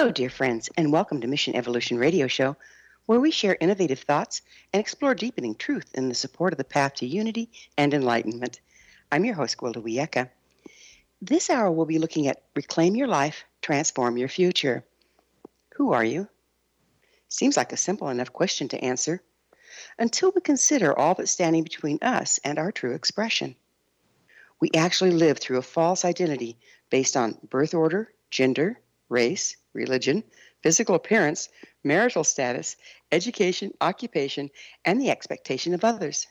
Hello, dear friends, and welcome to Mission Evolution Radio Show, where we share innovative thoughts and explore deepening truth in the support of the path to unity and enlightenment. I'm your host, Gwilda Wiyaka. This hour, we'll be looking at Reclaim Your Life, Transform Your Future. Who are you? Seems like a simple enough question to answer until we consider all that's standing between us and our true expression. We actually live through a false identity based on birth order, gender, race, religion, physical appearance, marital status, education, occupation, and the expectation of others.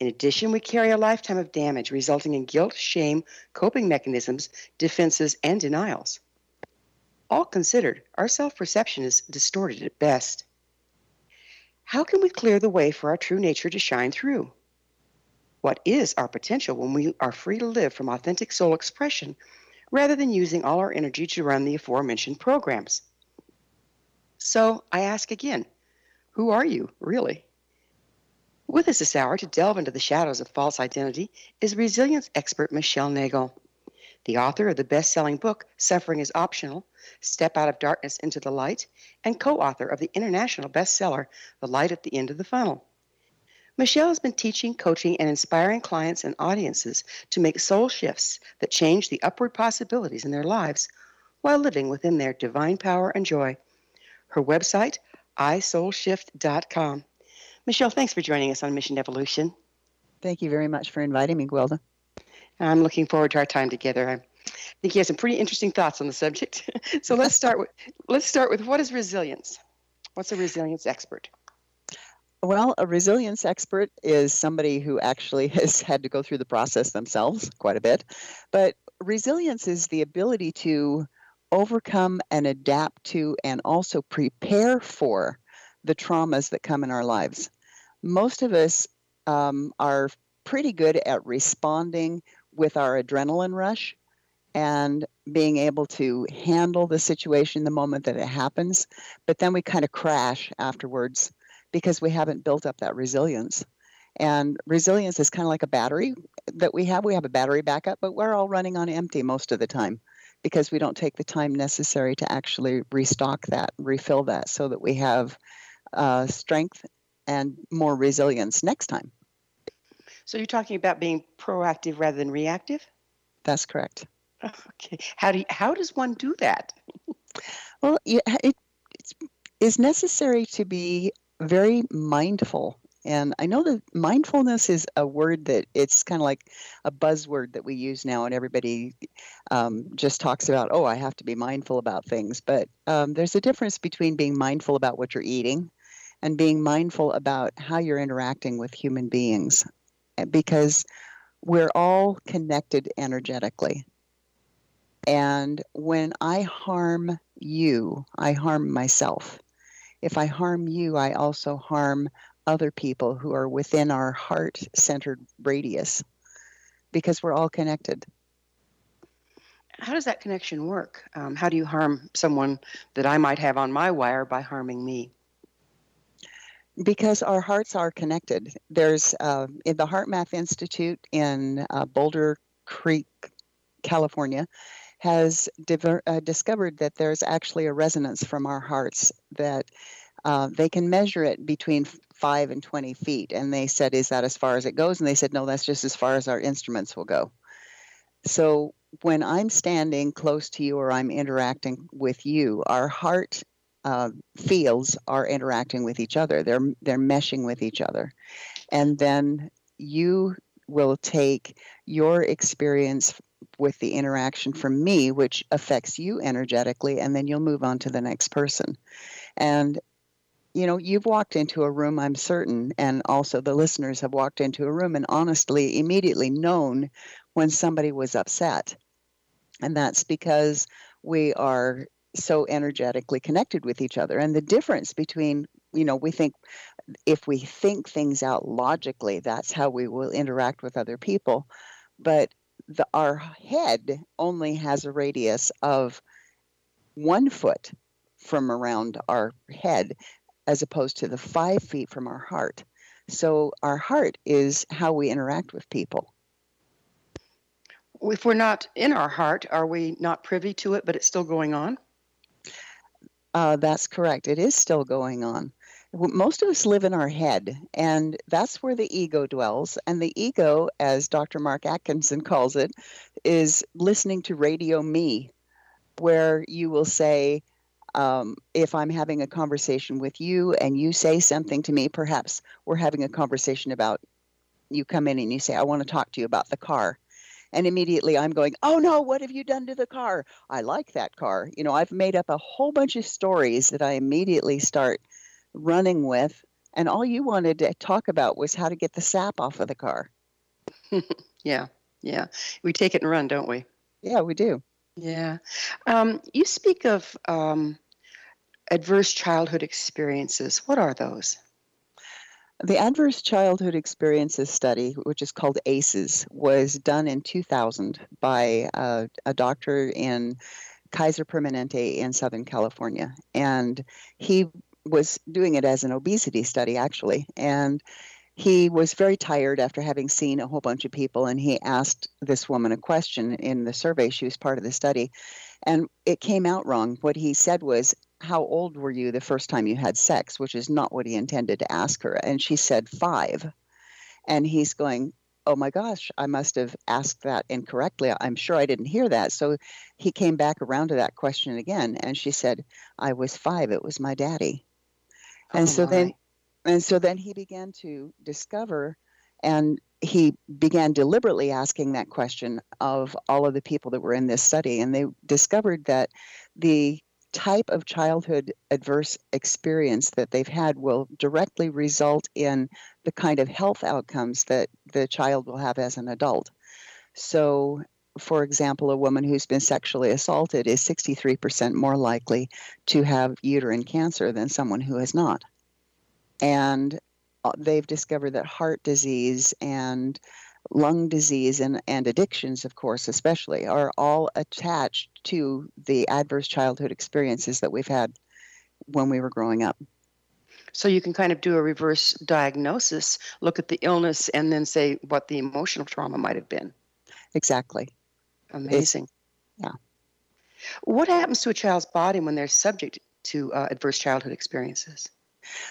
In addition, we carry a lifetime of damage resulting in guilt, shame, coping mechanisms, defenses, and denials. All considered, our self perception is distorted at best. How can we clear the way for our true nature to shine through? What is our potential when we are free to live from authentic soul expression rather than using all our energy to run the aforementioned programs? So I ask again who are you, really? With us this hour to delve into the shadows of false identity is resilience expert Michelle Nagel, the author of the best selling book, Suffering is Optional Step Out of Darkness into the Light, and co author of the international bestseller, The Light at the End of the Funnel. Michelle has been teaching, coaching, and inspiring clients and audiences to make soul shifts that change the upward possibilities in their lives while living within their divine power and joy. Her website, isoulshift.com. Michelle, thanks for joining us on Mission Evolution. Thank you very much for inviting me, Gwilda. I'm looking forward to our time together. I think you have some pretty interesting thoughts on the subject. so let's start with let's start with what is resilience? What's a resilience expert? Well, a resilience expert is somebody who actually has had to go through the process themselves quite a bit. But resilience is the ability to overcome and adapt to and also prepare for the traumas that come in our lives most of us um, are pretty good at responding with our adrenaline rush and being able to handle the situation the moment that it happens. But then we kind of crash afterwards because we haven't built up that resilience. And resilience is kind of like a battery that we have. We have a battery backup, but we're all running on empty most of the time because we don't take the time necessary to actually restock that, refill that, so that we have uh, strength and more resilience next time. So you're talking about being proactive rather than reactive? That's correct. Okay. How do you, how does one do that? well, it, it is necessary to be very mindful. And I know that mindfulness is a word that it's kind of like a buzzword that we use now, and everybody um, just talks about, oh, I have to be mindful about things. But um, there's a difference between being mindful about what you're eating and being mindful about how you're interacting with human beings eh, because we're all connected energetically. And when I harm you, I harm myself. If I harm you, I also harm other people who are within our heart centered radius because we're all connected. How does that connection work? Um, how do you harm someone that I might have on my wire by harming me? because our hearts are connected. There's uh, in the HeartMath Institute in uh, Boulder Creek, California, has diver- uh, discovered that there's actually a resonance from our hearts that uh, they can measure it between five and 20 feet. And they said, Is that as far as it goes? And they said, No, that's just as far as our instruments will go. So when I'm standing close to you or I'm interacting with you, our heart uh, fields are interacting with each other. They're they're meshing with each other, and then you will take your experience with the interaction from me, which affects you energetically, and then you'll move on to the next person. And you know, you've walked into a room, I'm certain, and also the listeners have walked into a room and honestly, immediately known when somebody was upset. And that's because we are so energetically connected with each other. And the difference between, you know, we think if we think things out logically, that's how we will interact with other people. But the, our head only has a radius of one foot from around our head as opposed to the five feet from our heart. So our heart is how we interact with people. If we're not in our heart, are we not privy to it, but it's still going on? Uh, that's correct. It is still going on. Most of us live in our head, and that's where the ego dwells. And the ego, as Dr. Mark Atkinson calls it, is listening to radio me, where you will say, um, if I'm having a conversation with you and you say something to me, perhaps we're having a conversation about you come in and you say, I want to talk to you about the car. And immediately I'm going, Oh no, what have you done to the car? I like that car. You know, I've made up a whole bunch of stories that I immediately start running with. And all you wanted to talk about was how to get the sap off of the car. yeah, yeah. We take it and run, don't we? Yeah, we do. Yeah. Um, you speak of um, adverse childhood experiences. What are those? The Adverse Childhood Experiences Study, which is called ACEs, was done in 2000 by uh, a doctor in Kaiser Permanente in Southern California. And he was doing it as an obesity study, actually. And he was very tired after having seen a whole bunch of people and he asked this woman a question in the survey. She was part of the study and it came out wrong. What he said was how old were you the first time you had sex? which is not what he intended to ask her. And she said 5 and he's going oh my gosh i must have asked that incorrectly. I'm sure i didn't hear that. So he came back around to that question again and she said i was 5 it was my daddy and oh so my. then and so then he began to discover and he began deliberately asking that question of all of the people that were in this study and they discovered that the type of childhood adverse experience that they've had will directly result in the kind of health outcomes that the child will have as an adult. So, for example, a woman who's been sexually assaulted is 63% more likely to have uterine cancer than someone who has not and uh, they've discovered that heart disease and lung disease and, and addictions, of course, especially, are all attached to the adverse childhood experiences that we've had when we were growing up. So you can kind of do a reverse diagnosis, look at the illness, and then say what the emotional trauma might have been. Exactly. Amazing. Yeah. What happens to a child's body when they're subject to uh, adverse childhood experiences?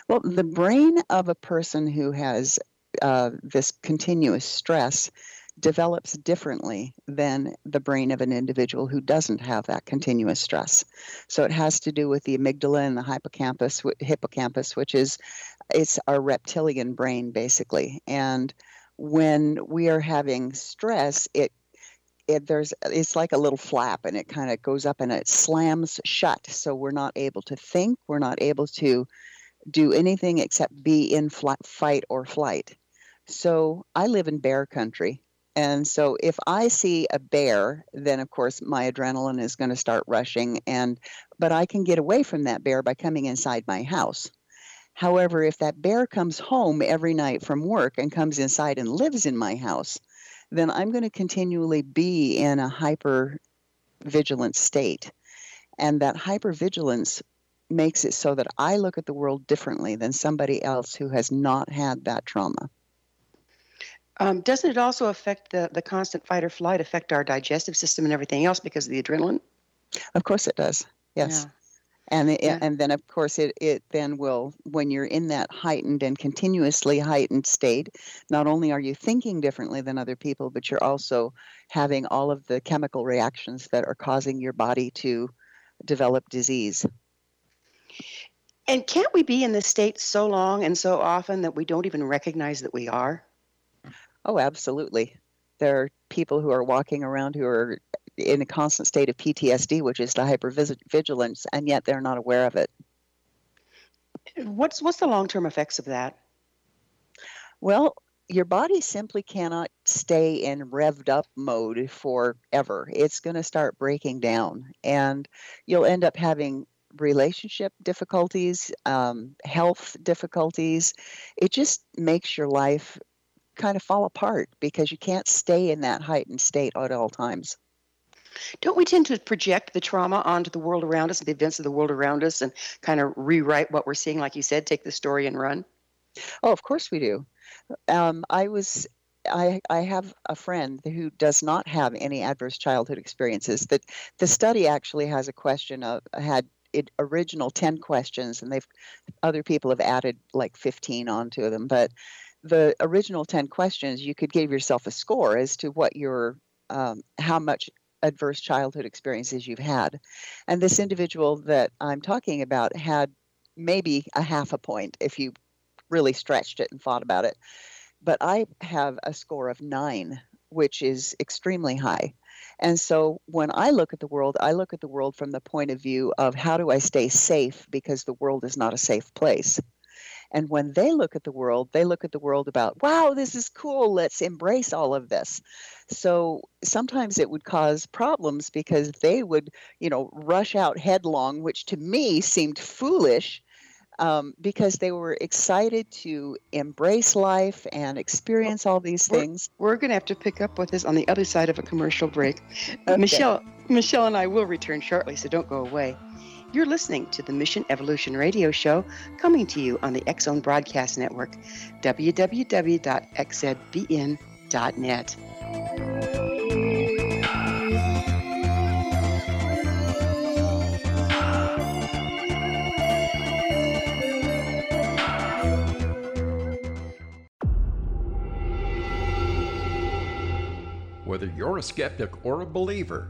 Well, the brain of a person who has uh, this continuous stress develops differently than the brain of an individual who doesn't have that continuous stress. So it has to do with the amygdala and the hippocampus, hippocampus, which is it's our reptilian brain basically. And when we are having stress, it it, there's it's like a little flap and it kind of goes up and it slams shut so we're not able to think we're not able to do anything except be in flight, fight or flight. So I live in bear country. And so if I see a bear, then of course my adrenaline is going to start rushing and but I can get away from that bear by coming inside my house. However, if that bear comes home every night from work and comes inside and lives in my house, then I'm going to continually be in a hyper vigilant state. And that hypervigilance makes it so that I look at the world differently than somebody else who has not had that trauma. Um, doesn't it also affect the, the constant fight or flight, affect our digestive system and everything else because of the adrenaline? Of course it does. Yes. Yeah. And it, yeah. and then of course it, it then will when you're in that heightened and continuously heightened state, not only are you thinking differently than other people, but you're also having all of the chemical reactions that are causing your body to develop disease. And can't we be in this state so long and so often that we don't even recognize that we are? Oh, absolutely. There are people who are walking around who are in a constant state of PTSD, which is the hypervigilance, and yet they're not aware of it. What's what's the long term effects of that? Well, your body simply cannot stay in revved up mode forever. It's going to start breaking down, and you'll end up having relationship difficulties, um, health difficulties. It just makes your life kind of fall apart because you can't stay in that heightened state at all times. Don't we tend to project the trauma onto the world around us and the events of the world around us and kind of rewrite what we're seeing? Like you said, take the story and run? Oh, of course we do. Um, I was I, I have a friend who does not have any adverse childhood experiences. That the study actually has a question of had it original 10 questions and they've other people have added like 15 onto them but the original 10 questions you could give yourself a score as to what your um, how much adverse childhood experiences you've had. And this individual that i'm talking about had maybe a half a point if you really stretched it and thought about it. But i have a score of nine which is extremely high. And so when I look at the world, I look at the world from the point of view of how do I stay safe because the world is not a safe place. And when they look at the world, they look at the world about, wow, this is cool. Let's embrace all of this. So sometimes it would cause problems because they would, you know, rush out headlong, which to me seemed foolish um, because they were excited to embrace life and experience all these things. We're, we're going to have to pick up with this on the other side of a commercial break. Okay. Michelle, Michelle and I will return shortly, so don't go away. You're listening to the Mission Evolution Radio Show coming to you on the Zone Broadcast Network, www.xzbn.net. Whether you're a skeptic or a believer,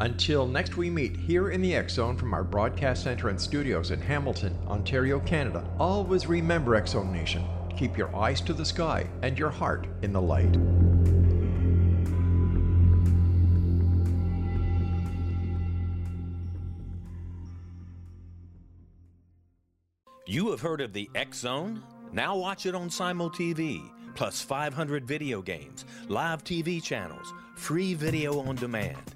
Until next we meet here in the X Zone from our broadcast center and studios in Hamilton, Ontario, Canada, always remember X Zone Nation. Keep your eyes to the sky and your heart in the light. You have heard of the X Zone? Now watch it on Simul TV, plus 500 video games, live TV channels, free video on demand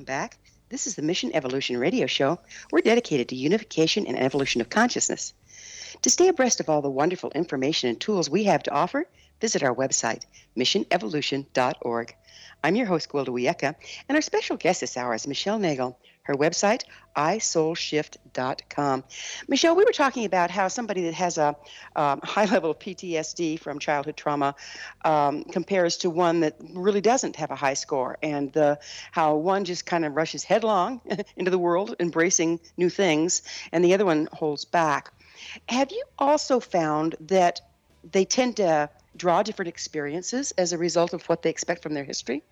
Welcome back. This is the Mission Evolution Radio Show. We're dedicated to unification and evolution of consciousness. To stay abreast of all the wonderful information and tools we have to offer, visit our website, missionevolution.org. I'm your host, Gwilda Wiyaka, and our special guest this hour is Michelle Nagel. Her website, isoulshift.com. Michelle, we were talking about how somebody that has a um, high level of PTSD from childhood trauma um, compares to one that really doesn't have a high score, and the, how one just kind of rushes headlong into the world, embracing new things, and the other one holds back. Have you also found that they tend to draw different experiences as a result of what they expect from their history?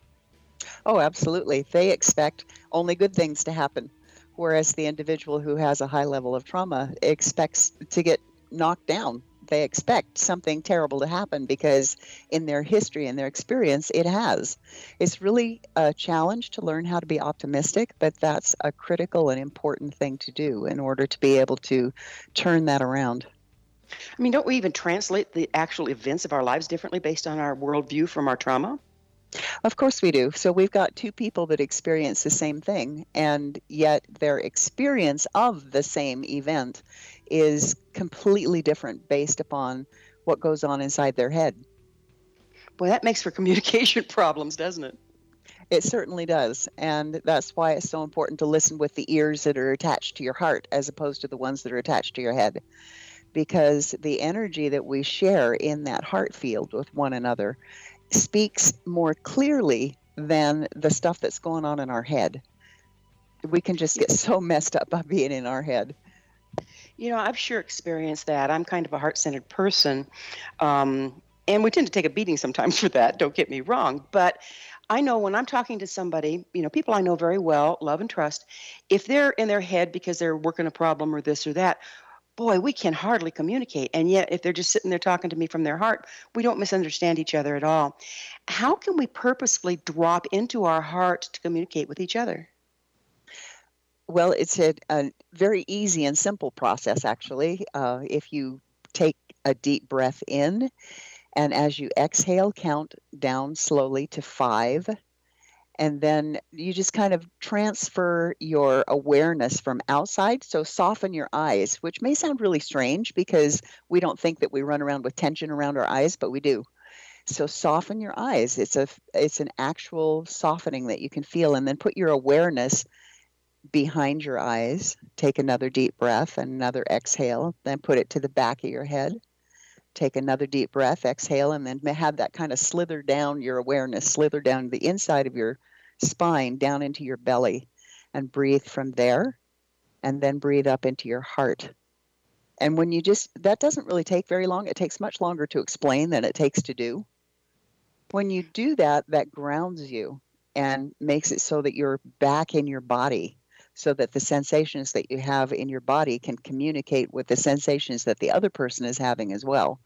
Oh, absolutely. They expect only good things to happen, whereas the individual who has a high level of trauma expects to get knocked down. They expect something terrible to happen because, in their history and their experience, it has. It's really a challenge to learn how to be optimistic, but that's a critical and important thing to do in order to be able to turn that around. I mean, don't we even translate the actual events of our lives differently based on our worldview from our trauma? Of course we do. So we've got two people that experience the same thing, and yet their experience of the same event is completely different based upon what goes on inside their head. Boy, that makes for communication problems, doesn't it? It certainly does. And that's why it's so important to listen with the ears that are attached to your heart as opposed to the ones that are attached to your head. Because the energy that we share in that heart field with one another speaks more clearly than the stuff that's going on in our head. We can just get so messed up by being in our head. You know, I've sure experienced that. I'm kind of a heart centered person. Um, and we tend to take a beating sometimes for that, don't get me wrong. But I know when I'm talking to somebody, you know, people I know very well, love and trust, if they're in their head because they're working a problem or this or that, boy, we can hardly communicate. And yet, if they're just sitting there talking to me from their heart, we don't misunderstand each other at all. How can we purposefully drop into our heart to communicate with each other? Well, it's a, a very easy and simple process, actually. Uh, if you take a deep breath in, and as you exhale, count down slowly to five and then you just kind of transfer your awareness from outside. So soften your eyes which may sound really strange because we don't think that we run around with tension around our eyes but we do. So soften your eyes. It's a it's an actual softening that you can feel and then put your awareness behind your eyes. Take another deep breath and another exhale then put it to the back of your head. Take another deep breath exhale and then have that kind of slither down your awareness slither down the inside of your spine down into your belly and breathe from there and then breathe up into your heart. And when you just, that doesn't really take very long. It takes much longer to explain than it takes to do. When you do that, that grounds you and makes it so that you're back in your body so that the sensations that you have in your body can communicate with the sensations that the other person is having as well.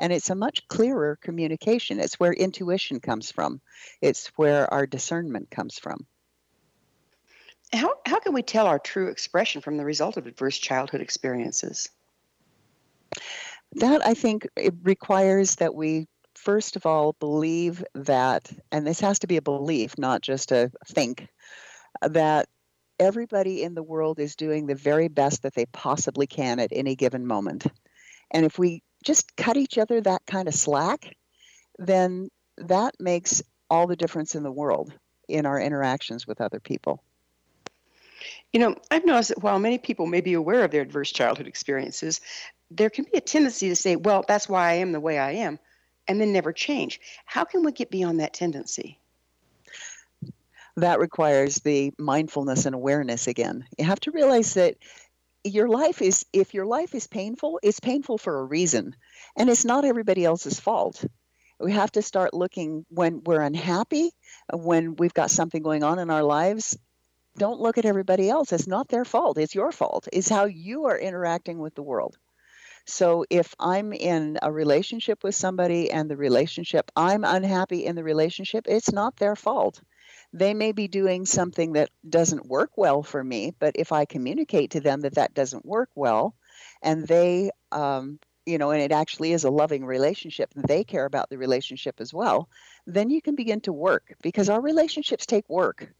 And it's a much clearer communication. It's where intuition comes from, it's where our discernment comes from. How, how can we tell our true expression from the result of adverse childhood experiences? That I think it requires that we first of all believe that, and this has to be a belief, not just a think, that everybody in the world is doing the very best that they possibly can at any given moment. And if we just cut each other that kind of slack, then that makes all the difference in the world in our interactions with other people. You know, I've noticed that while many people may be aware of their adverse childhood experiences, there can be a tendency to say, well, that's why I am the way I am, and then never change. How can we get beyond that tendency? That requires the mindfulness and awareness again. You have to realize that your life is if your life is painful it's painful for a reason and it's not everybody else's fault. We have to start looking when we're unhappy when we've got something going on in our lives don't look at everybody else. It's not their fault it's your fault. It's how you are interacting with the world. So if I'm in a relationship with somebody and the relationship, I'm unhappy in the relationship, it's not their fault. They may be doing something that doesn't work well for me, but if I communicate to them that that doesn't work well and they um, you know, and it actually is a loving relationship, and they care about the relationship as well, then you can begin to work because our relationships take work.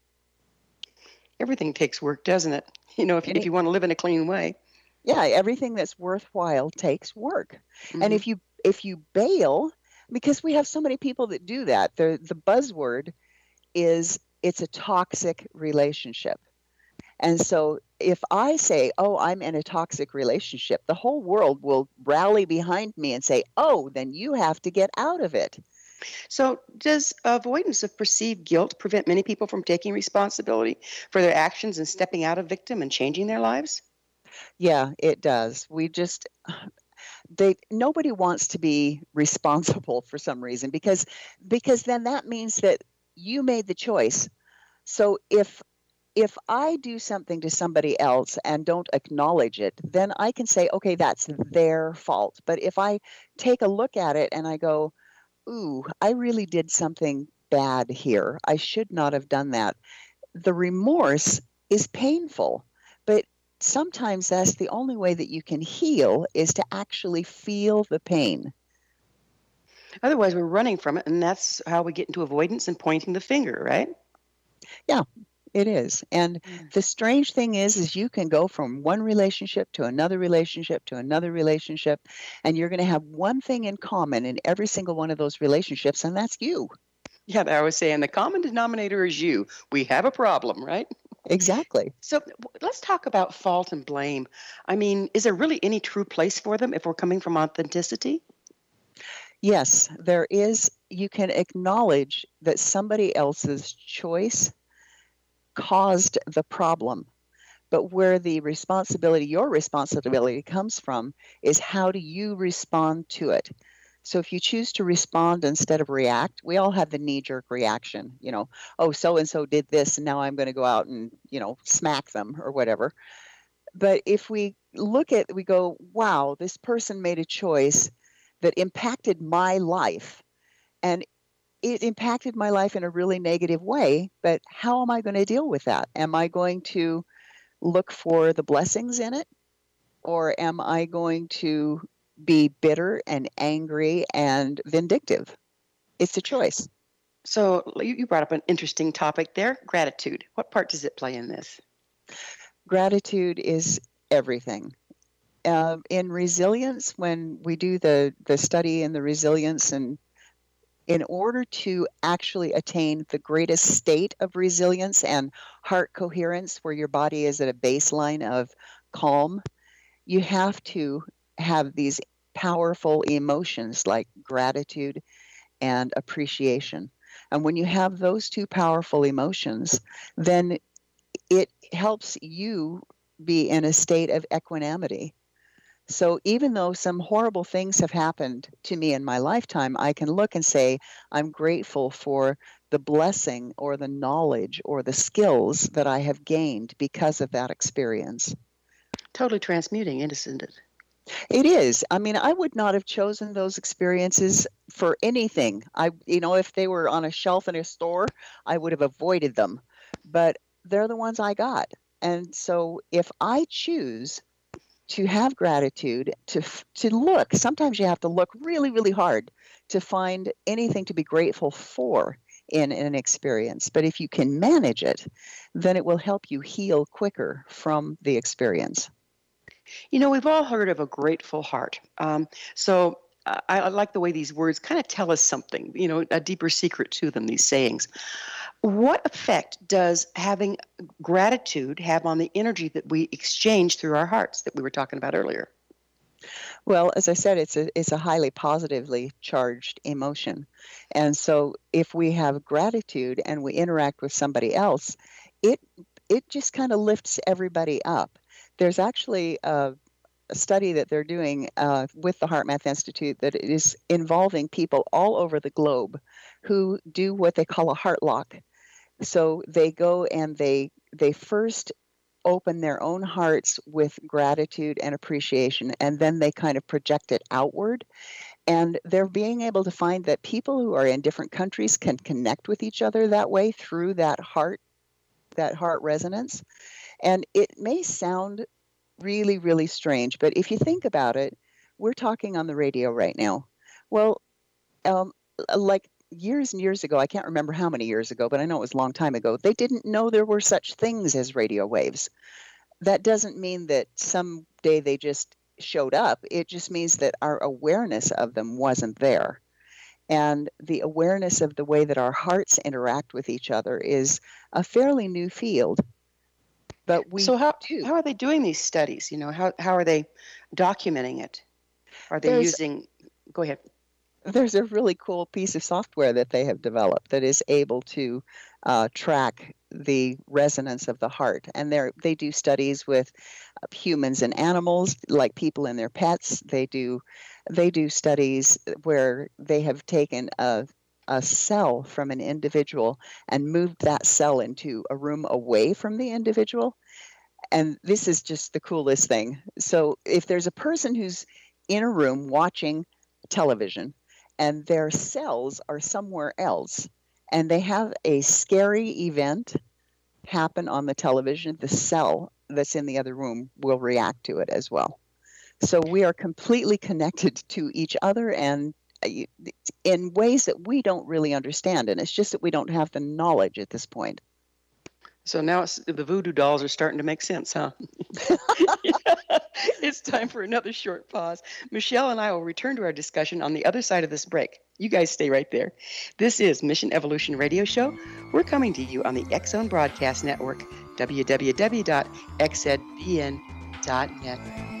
Everything takes work, doesn't it? You know, if, you, if you want to live in a clean way. Yeah, everything that's worthwhile takes work. Mm-hmm. And if you if you bail, because we have so many people that do that, the the buzzword is it's a toxic relationship. And so if I say, oh, I'm in a toxic relationship, the whole world will rally behind me and say, oh, then you have to get out of it. So, does avoidance of perceived guilt prevent many people from taking responsibility for their actions and stepping out of victim and changing their lives? Yeah, it does. We just they nobody wants to be responsible for some reason because because then that means that you made the choice. So if if I do something to somebody else and don't acknowledge it, then I can say, okay, that's their fault. But if I take a look at it and I go, ooh, I really did something bad here, I should not have done that, the remorse is painful. But sometimes that's the only way that you can heal is to actually feel the pain. Otherwise, we're running from it, and that's how we get into avoidance and pointing the finger, right? Yeah, it is. And mm. the strange thing is is you can go from one relationship to another relationship to another relationship and you're going to have one thing in common in every single one of those relationships and that's you. Yeah, I was saying the common denominator is you. We have a problem, right? Exactly. So let's talk about fault and blame. I mean, is there really any true place for them if we're coming from authenticity? Yes, there is. You can acknowledge that somebody else's choice caused the problem. But where the responsibility, your responsibility comes from, is how do you respond to it? So if you choose to respond instead of react, we all have the knee jerk reaction, you know, oh, so and so did this, and now I'm going to go out and, you know, smack them or whatever. But if we look at, we go, wow, this person made a choice that impacted my life. And it impacted my life in a really negative way, but how am I going to deal with that? Am I going to look for the blessings in it? Or am I going to be bitter and angry and vindictive? It's a choice. So you brought up an interesting topic there gratitude. What part does it play in this? Gratitude is everything. Uh, in resilience, when we do the, the study in the resilience and in order to actually attain the greatest state of resilience and heart coherence, where your body is at a baseline of calm, you have to have these powerful emotions like gratitude and appreciation. And when you have those two powerful emotions, then it helps you be in a state of equanimity. So even though some horrible things have happened to me in my lifetime, I can look and say, I'm grateful for the blessing or the knowledge or the skills that I have gained because of that experience. Totally transmuting, isn't it? It is. I mean, I would not have chosen those experiences for anything. I, you know, if they were on a shelf in a store, I would have avoided them. But they're the ones I got. And so if I choose to have gratitude, to to look. Sometimes you have to look really, really hard to find anything to be grateful for in, in an experience. But if you can manage it, then it will help you heal quicker from the experience. You know, we've all heard of a grateful heart. Um, so I, I, like the way these words kind of tell us something, you know, a deeper secret to them, these sayings. What effect does having gratitude have on the energy that we exchange through our hearts that we were talking about earlier? Well, as I said, it's a it's a highly positively charged emotion, and so if we have gratitude and we interact with somebody else, it it just kind of lifts everybody up. There's actually a, a study that they're doing uh, with the HeartMath Institute that is involving people all over the globe who do what they call a heart lock. So they go and they they first open their own hearts with gratitude and appreciation, and then they kind of project it outward. And they're being able to find that people who are in different countries can connect with each other that way through that heart, that heart resonance. And it may sound really, really strange, but if you think about it, we're talking on the radio right now. Well, um, like years and years ago, I can't remember how many years ago, but I know it was a long time ago, they didn't know there were such things as radio waves. That doesn't mean that someday they just showed up. It just means that our awareness of them wasn't there. And the awareness of the way that our hearts interact with each other is a fairly new field. But we so how, do. how are they doing these studies? You know, how, how are they documenting it? Are they There's- using, go ahead. There's a really cool piece of software that they have developed that is able to uh, track the resonance of the heart. And they they do studies with uh, humans and animals like people and their pets. They do they do studies where they have taken a a cell from an individual and moved that cell into a room away from the individual. And this is just the coolest thing. So if there's a person who's in a room watching television and their cells are somewhere else and they have a scary event happen on the television, the cell that's in the other room will react to it as well. So we are completely connected to each other and uh, in ways that we don't really understand. And it's just that we don't have the knowledge at this point. So now it's, the voodoo dolls are starting to make sense, huh? it's time for another short pause. Michelle and I will return to our discussion on the other side of this break. You guys stay right there. This is Mission Evolution Radio Show. We're coming to you on the Zone Broadcast Network, www.xzbn.net.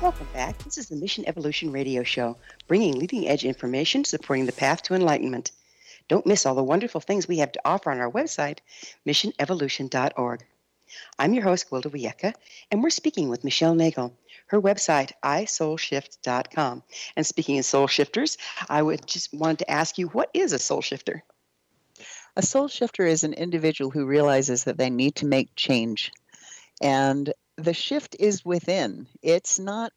Welcome back. This is the Mission Evolution Radio Show, bringing leading edge information supporting the path to enlightenment. Don't miss all the wonderful things we have to offer on our website, missionevolution.org. I'm your host, Gwilda Wiyaka, and we're speaking with Michelle Nagel. Her website, isoulshift.com. And speaking of soul shifters, I would just wanted to ask you, what is a soul shifter? A soul shifter is an individual who realizes that they need to make change. And the shift is within. It's not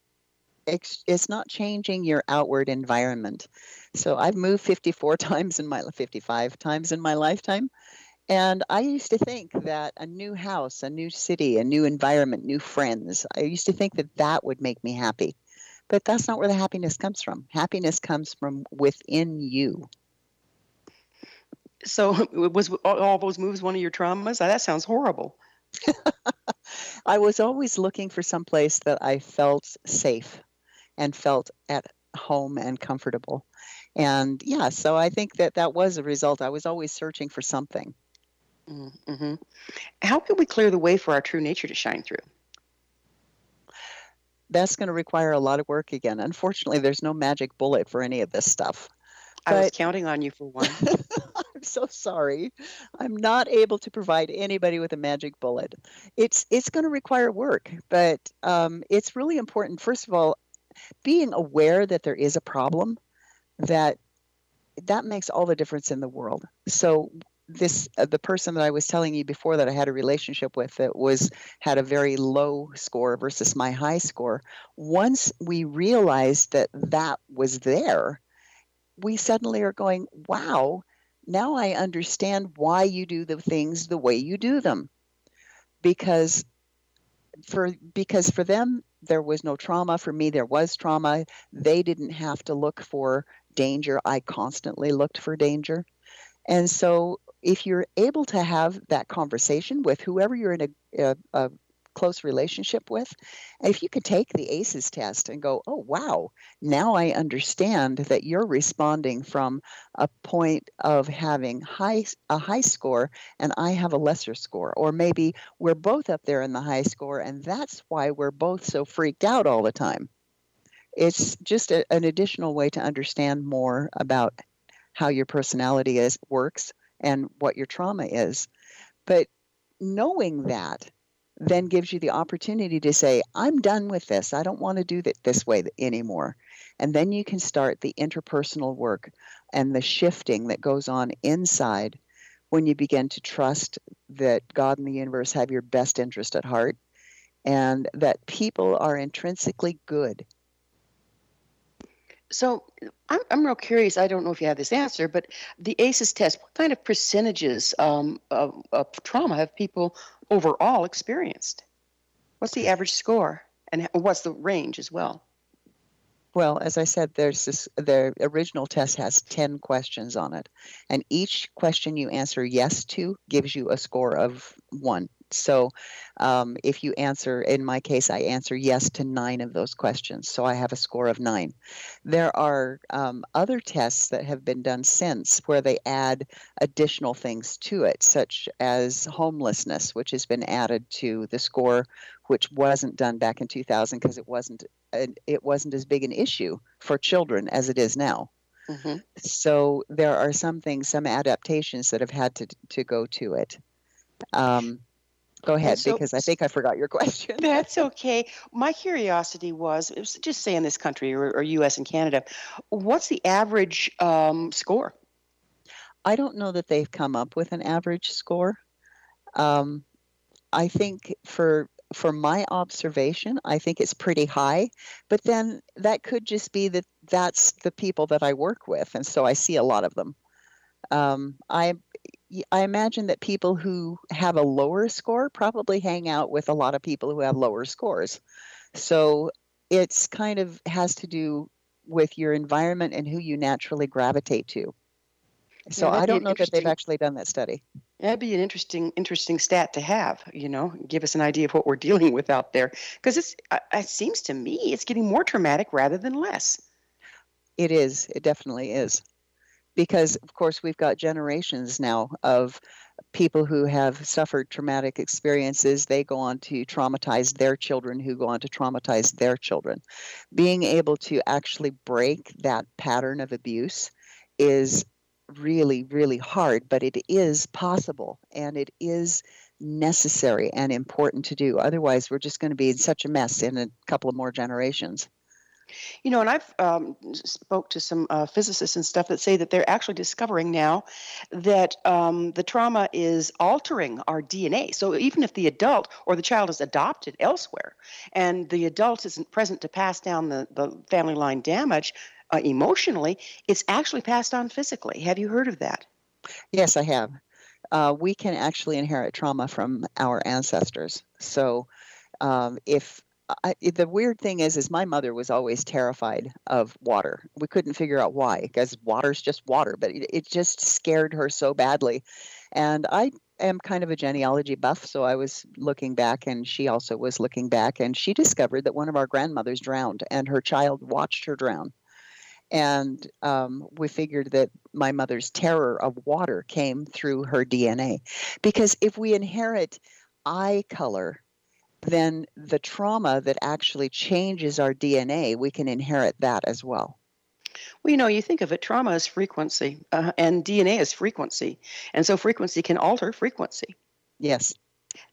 it's not changing your outward environment. So I've moved 54 times in my 55 times in my lifetime. And I used to think that a new house, a new city, a new environment, new friends, I used to think that that would make me happy. But that's not where the happiness comes from. Happiness comes from within you. So was all those moves one of your traumas? That sounds horrible. I was always looking for some place that I felt safe and felt at home and comfortable. And yeah, so I think that that was a result. I was always searching for something. Mm-hmm. How can we clear the way for our true nature to shine through? That's going to require a lot of work again. Unfortunately, there's no magic bullet for any of this stuff. I was counting on you for one. I'm so sorry. I'm not able to provide anybody with a magic bullet. It's it's going to require work, but um, it's really important. First of all, being aware that there is a problem, that that makes all the difference in the world. So this uh, the person that I was telling you before that I had a relationship with that was had a very low score versus my high score. Once we realized that that was there, we suddenly are going, wow, now I understand why you do the things the way you do them. Because for because for them there was no trauma. For me there was trauma. They didn't have to look for danger. I constantly looked for danger. And so if you're able to have that conversation with whoever you're in a, a, a close relationship with. if you could take the ACEs test and go, oh, wow, now I understand that you're responding from a point of having high a high score and I have a lesser score. Or maybe we're both up there in the high score and that's why we're both so freaked out all the time. It's just a, an additional way to understand more about how your personality is works and what your trauma is. But knowing that then gives you the opportunity to say, I'm done with this. I don't want to do it this way anymore. And then you can start the interpersonal work and the shifting that goes on inside when you begin to trust that God and the universe have your best interest at heart and that people are intrinsically good. So I'm, I'm real curious. I don't know if you have this answer, but the ACEs test, what kind of percentages um, of, of trauma have people overall experienced? What's the average score, and what's the range as well? Well, as I said, there's this. The original test has ten questions on it, and each question you answer yes to gives you a score of one. So um, if you answer, in my case, I answer yes to nine of those questions. So I have a score of nine. There are um, other tests that have been done since where they add additional things to it, such as homelessness, which has been added to the score, which wasn't done back in 2000 because it wasn't it wasn't as big an issue for children as it is now. Mm-hmm. So there are some things, some adaptations that have had to to go to it. Um, Go ahead, so, because I think I forgot your question. That's okay. My curiosity was, was just say in this country or, or U.S. and Canada, what's the average um, score? I don't know that they've come up with an average score. Um, I think for for my observation, I think it's pretty high. But then that could just be that that's the people that I work with, and so I see a lot of them. Um, I I imagine that people who have a lower score probably hang out with a lot of people who have lower scores. So it's kind of has to do with your environment and who you naturally gravitate to. So Yeah, I don't know that they've actually done that study. That'd be an interesting, interesting stat to have. You know, give us an idea of what we're dealing with out there, because it's. uh, It seems to me it's getting more traumatic rather than less. It is. It definitely is. Because, of course, we've got generations now of people who have suffered traumatic experiences. They go on to traumatize their children, who go on to traumatize their children. Being able to actually break that pattern of abuse is really, really hard, but it is possible and it is necessary and important to do. Otherwise, we're just going to be in such a mess in a couple of more generations. You know, and I've um, spoke to some uh, physicists and stuff that say that they're actually discovering now that um, the trauma is altering our DNA. So even if the adult or the child is adopted elsewhere, and the adult isn't present to pass down the, the family line damage uh, emotionally, it's actually passed on physically. Have you heard of that? Yes, I have. Uh, we can actually inherit trauma from our ancestors. So, um, if I, the weird thing is, is my mother was always terrified of water. We couldn't figure out why, because water's just water, but it, it just scared her so badly. And I am kind of a genealogy buff, so I was looking back, and she also was looking back, and she discovered that one of our grandmothers drowned, and her child watched her drown. And um, we figured that my mother's terror of water came through her DNA. Because if we inherit eye color, then the trauma that actually changes our DNA, we can inherit that as well. Well, you know, you think of it, trauma is frequency, uh, and DNA is frequency. And so frequency can alter frequency. Yes,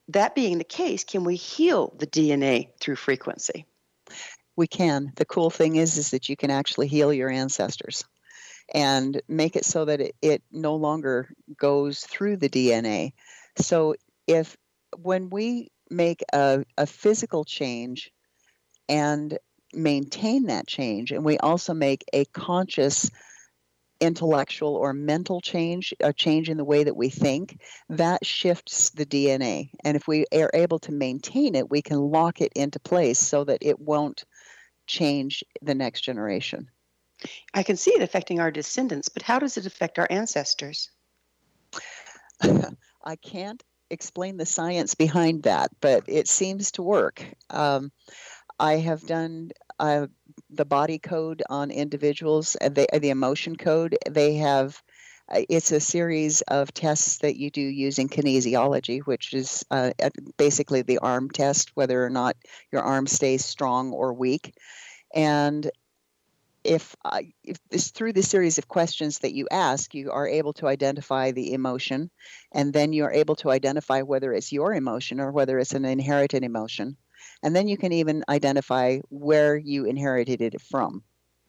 That being the case, can we heal the DNA through frequency? we can. The cool thing is, is that you can actually heal your ancestors and make it so that it, it no longer goes through the DNA. So if when we make a, a physical change and maintain that change, and we also make a conscious intellectual or mental change, a change in the way that we think, that shifts the DNA. And if we are able to maintain it, we can lock it into place so that it won't change the next generation. I can see it affecting our descendants, but how does it affect our ancestors? I can't explain the science behind that, but it seems to work. Um, I have done uh, the body code on individuals, uh, they, the emotion code. They have, uh, it's a series of tests that you do using kinesiology, which is uh, basically the arm test, whether or not your arm stays strong or weak. And if, I if this through the series of questions that you ask, you are able to identify the emotion, and then you are able to identify whether it's your emotion or whether it's an inherited emotion. And then you can even identify where you inherited it from.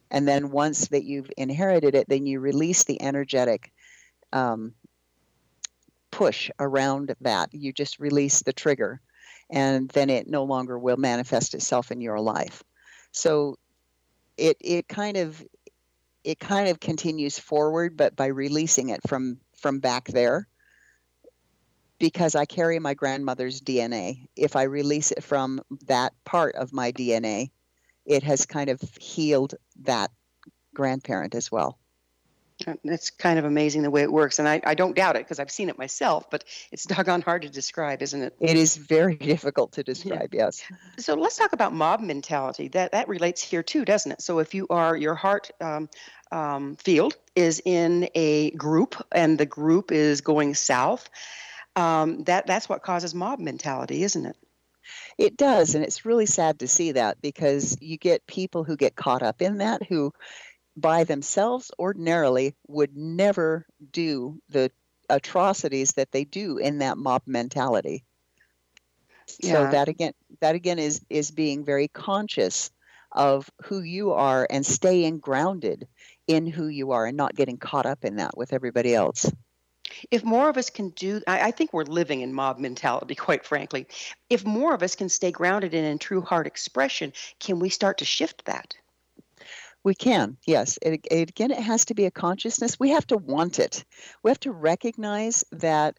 And then once that you've inherited it, then you release the energetic um, push around that. You just release the trigger, and then it no longer will manifest itself in your life. So it it kind of it kind of continues forward, but by releasing it from from back there. Because I carry my grandmother's DNA. If I release it from that part of my DNA, it has kind of healed that grandparent as well. Uh, It's kind of amazing the way it works, and I, I don't doubt it because I've seen it myself, but it's doggone hard to describe, isn't it? It is very difficult to describe, yes. So let's talk about mob mentality. That that relates here too, doesn't it? So if you are your heart um, um, field is in a group and the group is going south, um, that that's what causes mob mentality, isn't it? It does, and it's really sad to see that because you get people who get caught up in that who, by themselves, ordinarily would never do the atrocities that they do in that mob mentality. So that again, that again is is being very conscious of who you are and staying grounded in who you are and not getting caught up in that with everybody else. If more of us can do, I, I think we're living in mob mentality, quite frankly. If more of us can stay grounded in, in true heart expression, can we start to shift that? We can, yes. It, it, again, it has to be a consciousness. We have to want it. We have to recognize that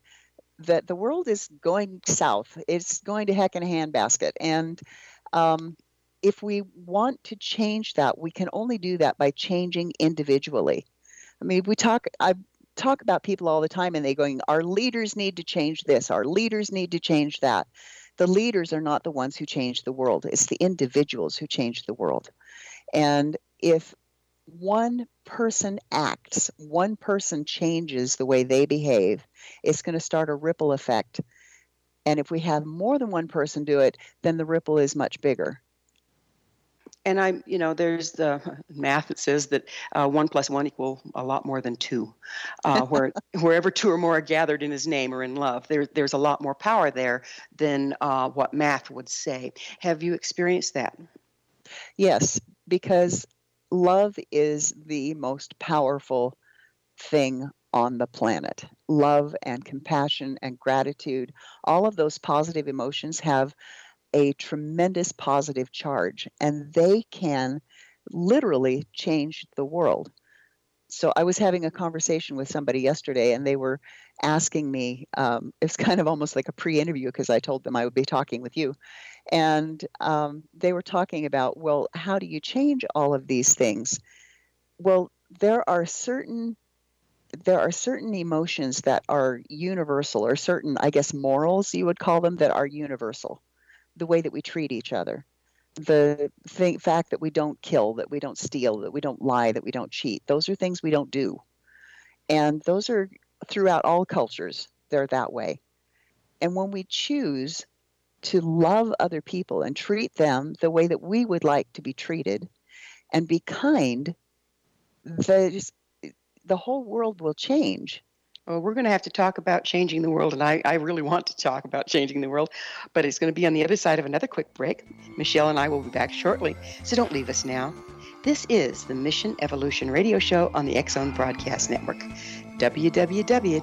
that the world is going south. It's going to heck in a handbasket, and um, if we want to change that, we can only do that by changing individually. I mean, we talk. I talk about people all the time, and they going, "Our leaders need to change this. Our leaders need to change that." The leaders are not the ones who change the world. It's the individuals who change the world. And if one person acts, one person changes the way they behave, it's going to start a ripple effect. And if we have more than one person do it, then the ripple is much bigger. And I'm, you know, there's the math that says that uh, one plus one equal a lot more than two. Uh, where wherever two or more are gathered in His name or in love, there, there's a lot more power there than uh, what math would say. Have you experienced that? Yes, because love is the most powerful thing on the planet. Love and compassion and gratitude, all of those positive emotions have a tremendous positive charge and they can literally change the world. So I was having a conversation with somebody yesterday and they were asking me, um, it's kind of almost like a pre interview because I told them I would be talking with you. And um, they were talking about, well, how do you change all of these things? Well, there are certain there are certain emotions that are universal or certain i guess morals you would call them that are universal the way that we treat each other. The thing, fact that we don't kill that we don't steal that we don't lie that we don't cheat those are things we don't do. And those are throughout all cultures they're that way. And when we choose to love other people and treat them the way that we would like to be treated and be kind, the, the whole world will change. Well, we're going to have to talk about changing the world, and I, I really want to talk about changing the world, but it's going to be on the other side of another quick break. Michelle and I will be back shortly, so don't leave us now. This is the Mission Evolution Radio Show on the Zone Broadcast Network, www.xzbn.net.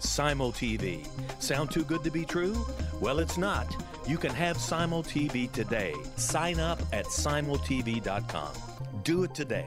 Simul TV. Sound too good to be true? Well, it's not. You can have Simul TV today. Sign up at simultv.com. Do it today.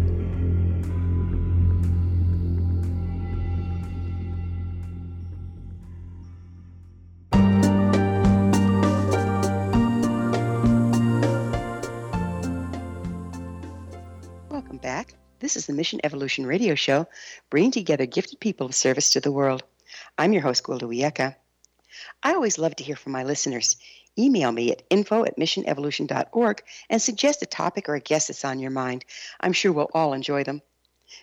This is the Mission Evolution Radio Show, bringing together gifted people of service to the world. I'm your host, Gwilda Wiyaka. I always love to hear from my listeners. Email me at info at missionevolution.org and suggest a topic or a guest that's on your mind. I'm sure we'll all enjoy them.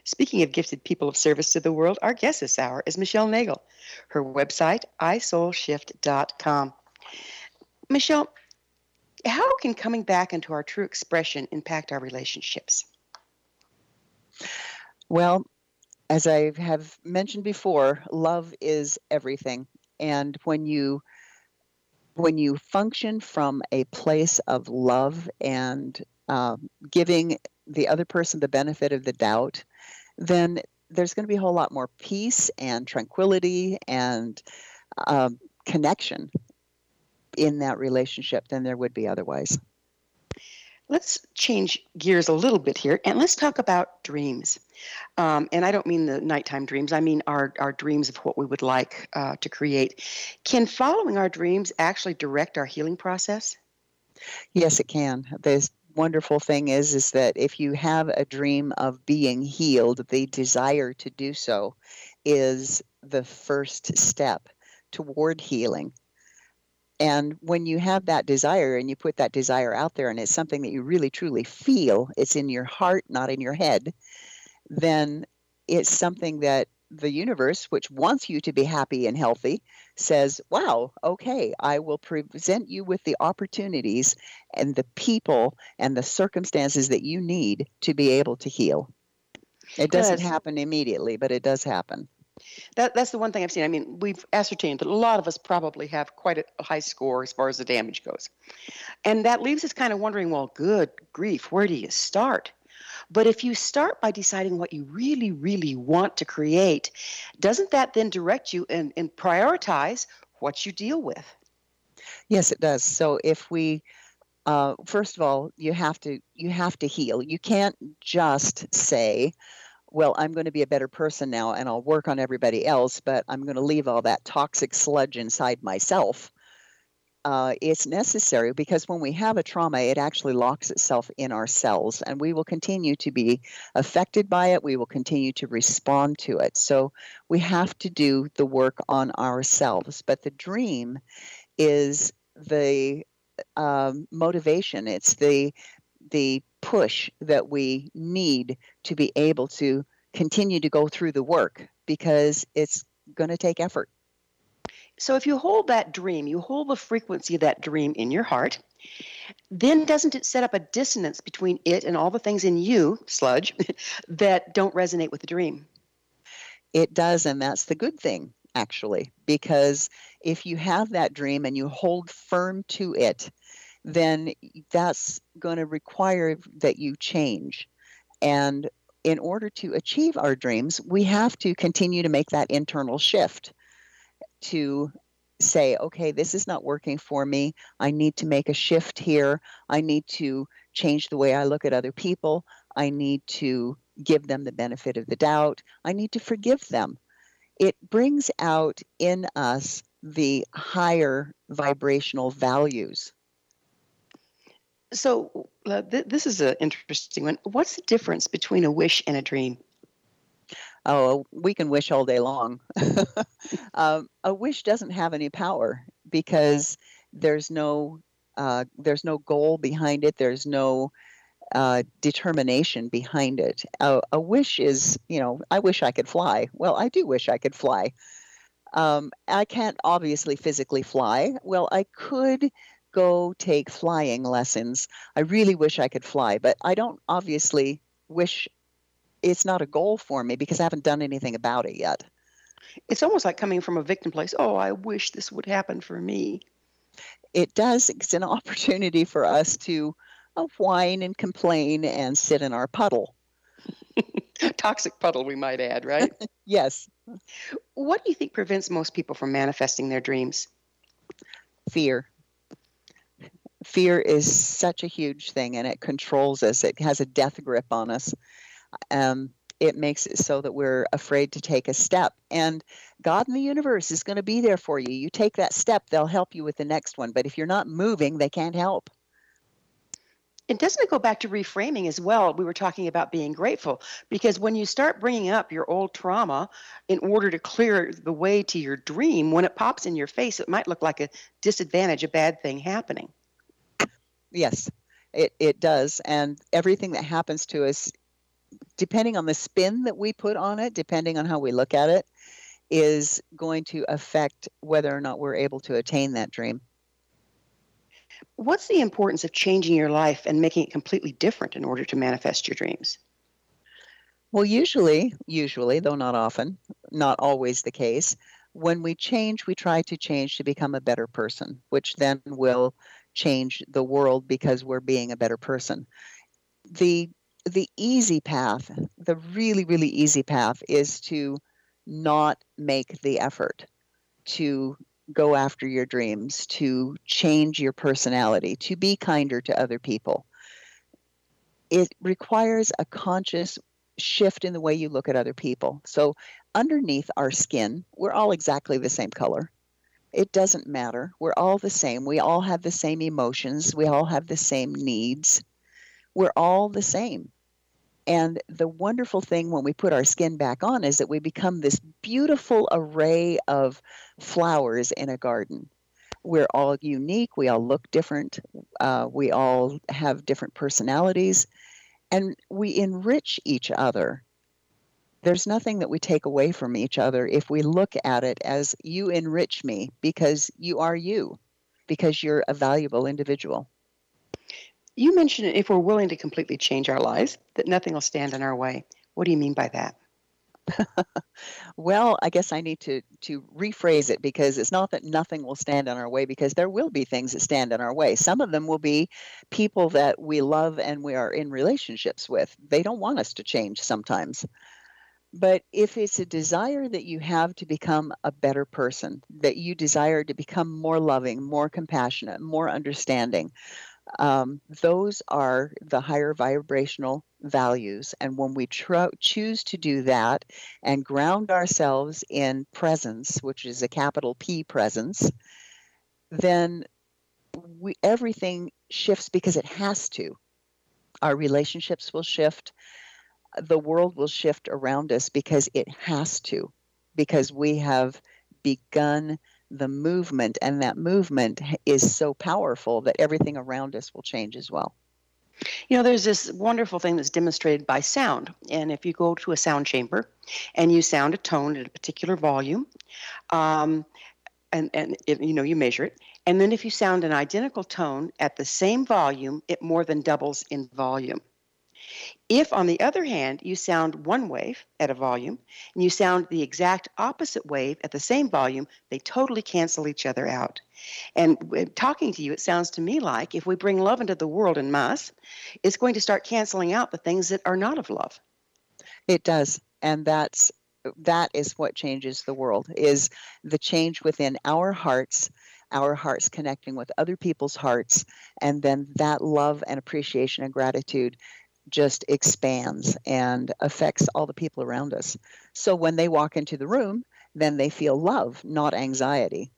Speaking of gifted people of service to the world, our guest this hour is Michelle Nagel. Her website, isoulshift.com. Michelle, how can coming back into our true expression impact our relationships? Well, as I have mentioned before, love is everything. And when you when you function from a place of love and um, giving the other person the benefit of the doubt, then there's going to be a whole lot more peace and tranquility and um, connection in that relationship than there would be otherwise. Let's change gears a little bit here and let's talk about dreams. Um, and I don't mean the nighttime dreams, I mean our, our dreams of what we would like uh, to create. Can following our dreams actually direct our healing process? Yes, it can. The wonderful thing is is that if you have a dream of being healed, the desire to do so is the first step toward healing. And when you have that desire and you put that desire out there and it's something that you really truly feel, it's in your heart, not in your head, then it's something that the universe, which wants you to be happy and healthy, says, Wow, okay, I will present you with the opportunities and the people and the circumstances that you need to be able to heal. It doesn't Yes. happen immediately, but it does happen. That, that's the one thing I've seen. I mean, we've ascertained that a lot of us probably have quite a high score as far as the damage goes. And that leaves us kind of wondering well, good grief, where do you start? But if you start by deciding what you really, really want to create, doesn't that then direct you and, prioritize what you deal with? Yes, it does. So if we uh, first of all, you have to you have to heal. You can't just say, "Well, I'm going to be a better person now, and I'll work on everybody else, but I'm going to leave all that toxic sludge inside myself." Uh, it's necessary because when we have a trauma, it actually locks itself in our cells, and we will continue to be affected by it. We will continue to respond to it. So we have to do the work on ourselves. But the dream is the um, motivation. It's the the push that we need to be able to continue to go through the work because it's going to take effort. So if you hold that dream, you hold the frequency of that dream in your heart, then doesn't it set up a dissonance between it and all the things in you, sludge, that don't resonate with the dream? It does, and that's the good thing, actually, because if you have that dream and you hold firm to it, then that's going to require that you change. And in order to achieve our dreams, we have to continue to make that internal shift to say, okay, this is not working for me. I need to make a shift here. I need to change the way I look at other people. I need to give them the benefit of the doubt. I need to forgive them. It brings out in us the higher vibrational values. So uh, th- this is an interesting one. What's the difference between a wish and a dream? Oh, we can wish all day long. um, a wish doesn't have any power because there's no uh, there's no goal behind it. There's no uh, determination behind it. A, a, wish is, you know, I wish I could fly. Well, I do wish I could fly. Um, I can't obviously physically fly. Well, I could go take flying lessons. I really wish I could fly, but I don't obviously wish it's not a goal for me because I haven't done anything about it yet. It's almost like coming from a victim place. Oh, I wish this would happen for me. It does. It's an opportunity for us to uh, whine and complain and sit in our puddle. Toxic puddle, we might add, right? yes. What do you think prevents most people from manifesting their dreams? Fear. Fear is such a huge thing and it controls us. It has a death grip on us. Um, it makes it so that we're afraid to take a step. And God in the universe is going to be there for you. You take that step, they'll help you with the next one. But if you're not moving, they can't help. And doesn't it go back to reframing as well? We were talking about being grateful because when you start bringing up your old trauma in order to clear the way to your dream, when it pops in your face, it might look like a disadvantage, a bad thing happening. Yes, it, it does. And everything that happens to us depending on the spin that we put on it, depending on how we look at it, is going to affect whether or not we're able to attain that dream. What's the importance of changing your life and making it completely different in order to manifest your dreams? Well, usually, usually, though not often, not always the case, when we change, we try to change to become a better person, which then will change the world because we're being a better person. The the easy path, the really, really easy path is to not make the effort to go after your dreams, to change your personality, to be kinder to other people. It requires a conscious shift in the way you look at other people. So, underneath our skin, we're all exactly the same color. It doesn't matter. We're all the same. We all have the same emotions. We all have the same needs. We're all the same. And the wonderful thing when we put our skin back on is that we become this beautiful array of flowers in a garden. We're all unique, we all look different, uh, we all have different personalities, and we enrich each other. There's nothing that we take away from each other if we look at it as you enrich me because you are you, because you're a valuable individual. You mentioned if we're willing to completely change our lives, that nothing will stand in our way. What do you mean by that? well, I guess I need to to rephrase it because it's not that nothing will stand in our way because there will be things that stand in our way. Some of them will be people that we love and we are in relationships with. They don't want us to change sometimes. But if it's a desire that you have to become a better person, that you desire to become more loving, more compassionate, more understanding, um, those are the higher vibrational values. And when we choose to do that and ground ourselves in presence, which is a capital P presence, then we, everything shifts because it has to. Our relationships will shift. The world will shift around us because it has to, because we have begun the movement, and that movement is so powerful that everything around us will change as well. You know, there's this wonderful thing that's demonstrated by sound. And if you go to a sound chamber and you sound a tone at a particular volume, um, and, and it, you know, you measure it, and then if you sound an identical tone at the same volume, it more than doubles in volume. If, on the other hand, you sound one wave at a volume and you sound the exact opposite wave at the same volume, they totally cancel each other out. And uh, talking to you, it sounds to me like if we bring love into the world in mass, it's going to start canceling out the things that are not of love. It does. And that's that is what changes the world is the change within our hearts our hearts connecting with other people's hearts and then that love and appreciation and gratitude just expands and affects all the people around us. So when they walk into the room, then they feel love, not anxiety.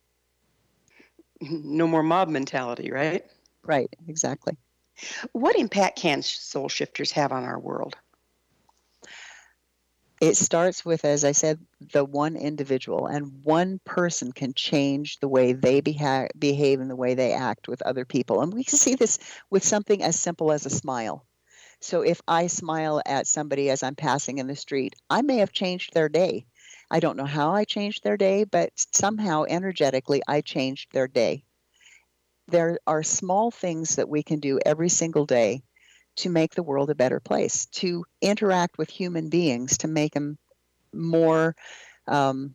No more mob mentality, right? Right, exactly. What impact can soul shifters have on our world? It starts with, as I said, the one individual, and one person can change the way they beha- behave and the way they act with other people. And we can see this with something as simple as a smile. So if I smile at somebody as I'm passing in the street, I may have changed their day. I don't know how I changed their day, but somehow energetically I changed their day. There are small things that we can do every single day to make the world a better place, to interact with human beings, to make them more um,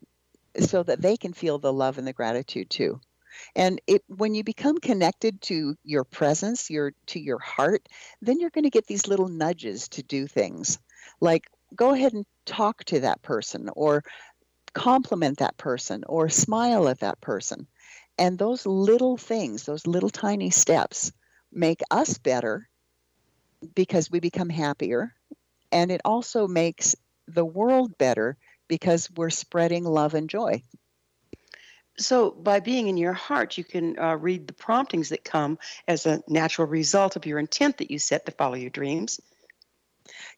so that they can feel the love and the gratitude too. And it, when you become connected to your presence, your to your heart, then you're going to get these little nudges to do things, like go ahead and talk to that person, or compliment that person, or smile at that person. And those little things, those little tiny steps, make us better because we become happier. And it also makes the world better because we're spreading love and joy. So, by being in your heart, you can uh, read the promptings that come as a natural result of your intent that you set to follow your dreams.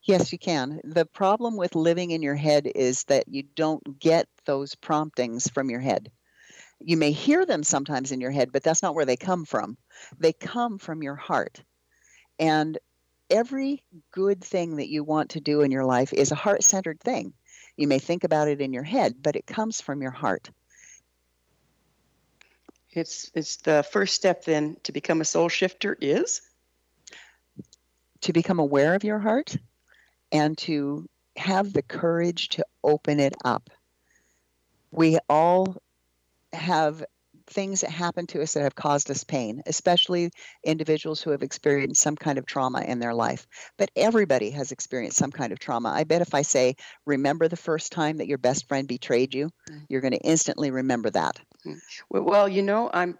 Yes, you can. The problem with living in your head is that you don't get those promptings from your head. You may hear them sometimes in your head, but that's not where they come from. They come from your heart. And every good thing that you want to do in your life is a heart centered thing. You may think about it in your head, but it comes from your heart. It's it's the first step then to become a soul shifter is to become aware of your heart and to have the courage to open it up. We all have things that happen to us that have caused us pain, especially individuals who have experienced some kind of trauma in their life. But everybody has experienced some kind of trauma. I bet if I say, remember the first time that your best friend betrayed you, mm. you're going to instantly remember that. Mm. Well, you know, I'm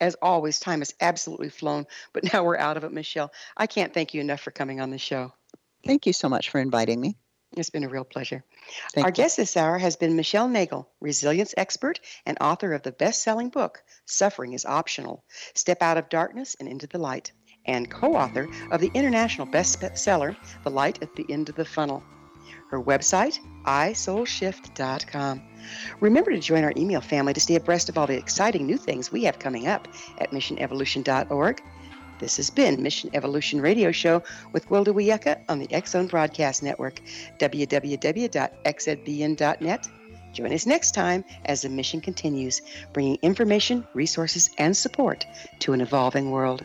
as always, time has absolutely flown, but now we're out of it, Michelle. I can't thank you enough for coming on the show. Thank you so much for inviting me. It's been a real pleasure. Thank Our you. guest this hour has been Michelle Nagel, resilience expert and author of the best selling book, Suffering is Optional Step Out of Darkness and Into the Light, and co author of the international bestseller, The Light at the End of the Funnel. Her website, isoulshift.com. Remember to join our email family to stay abreast of all the exciting new things we have coming up at missionevolution.org. This has been Mission Evolution Radio Show with Gwilda Wiyaka on the X Zone Broadcast Network, www.xzbn.net. Join us next time as the mission continues, bringing information, resources, and support to an evolving world.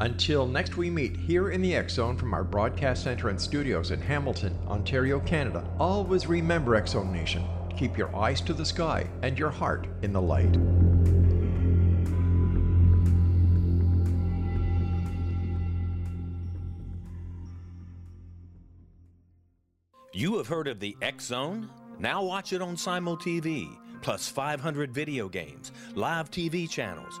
Until next we meet here in the X Zone from our broadcast center and studios in Hamilton, Ontario, Canada, always remember X Zone Nation. Keep your eyes to the sky and your heart in the light. You have heard of the X Zone? Now watch it on Simul TV, plus 500 video games, live TV channels,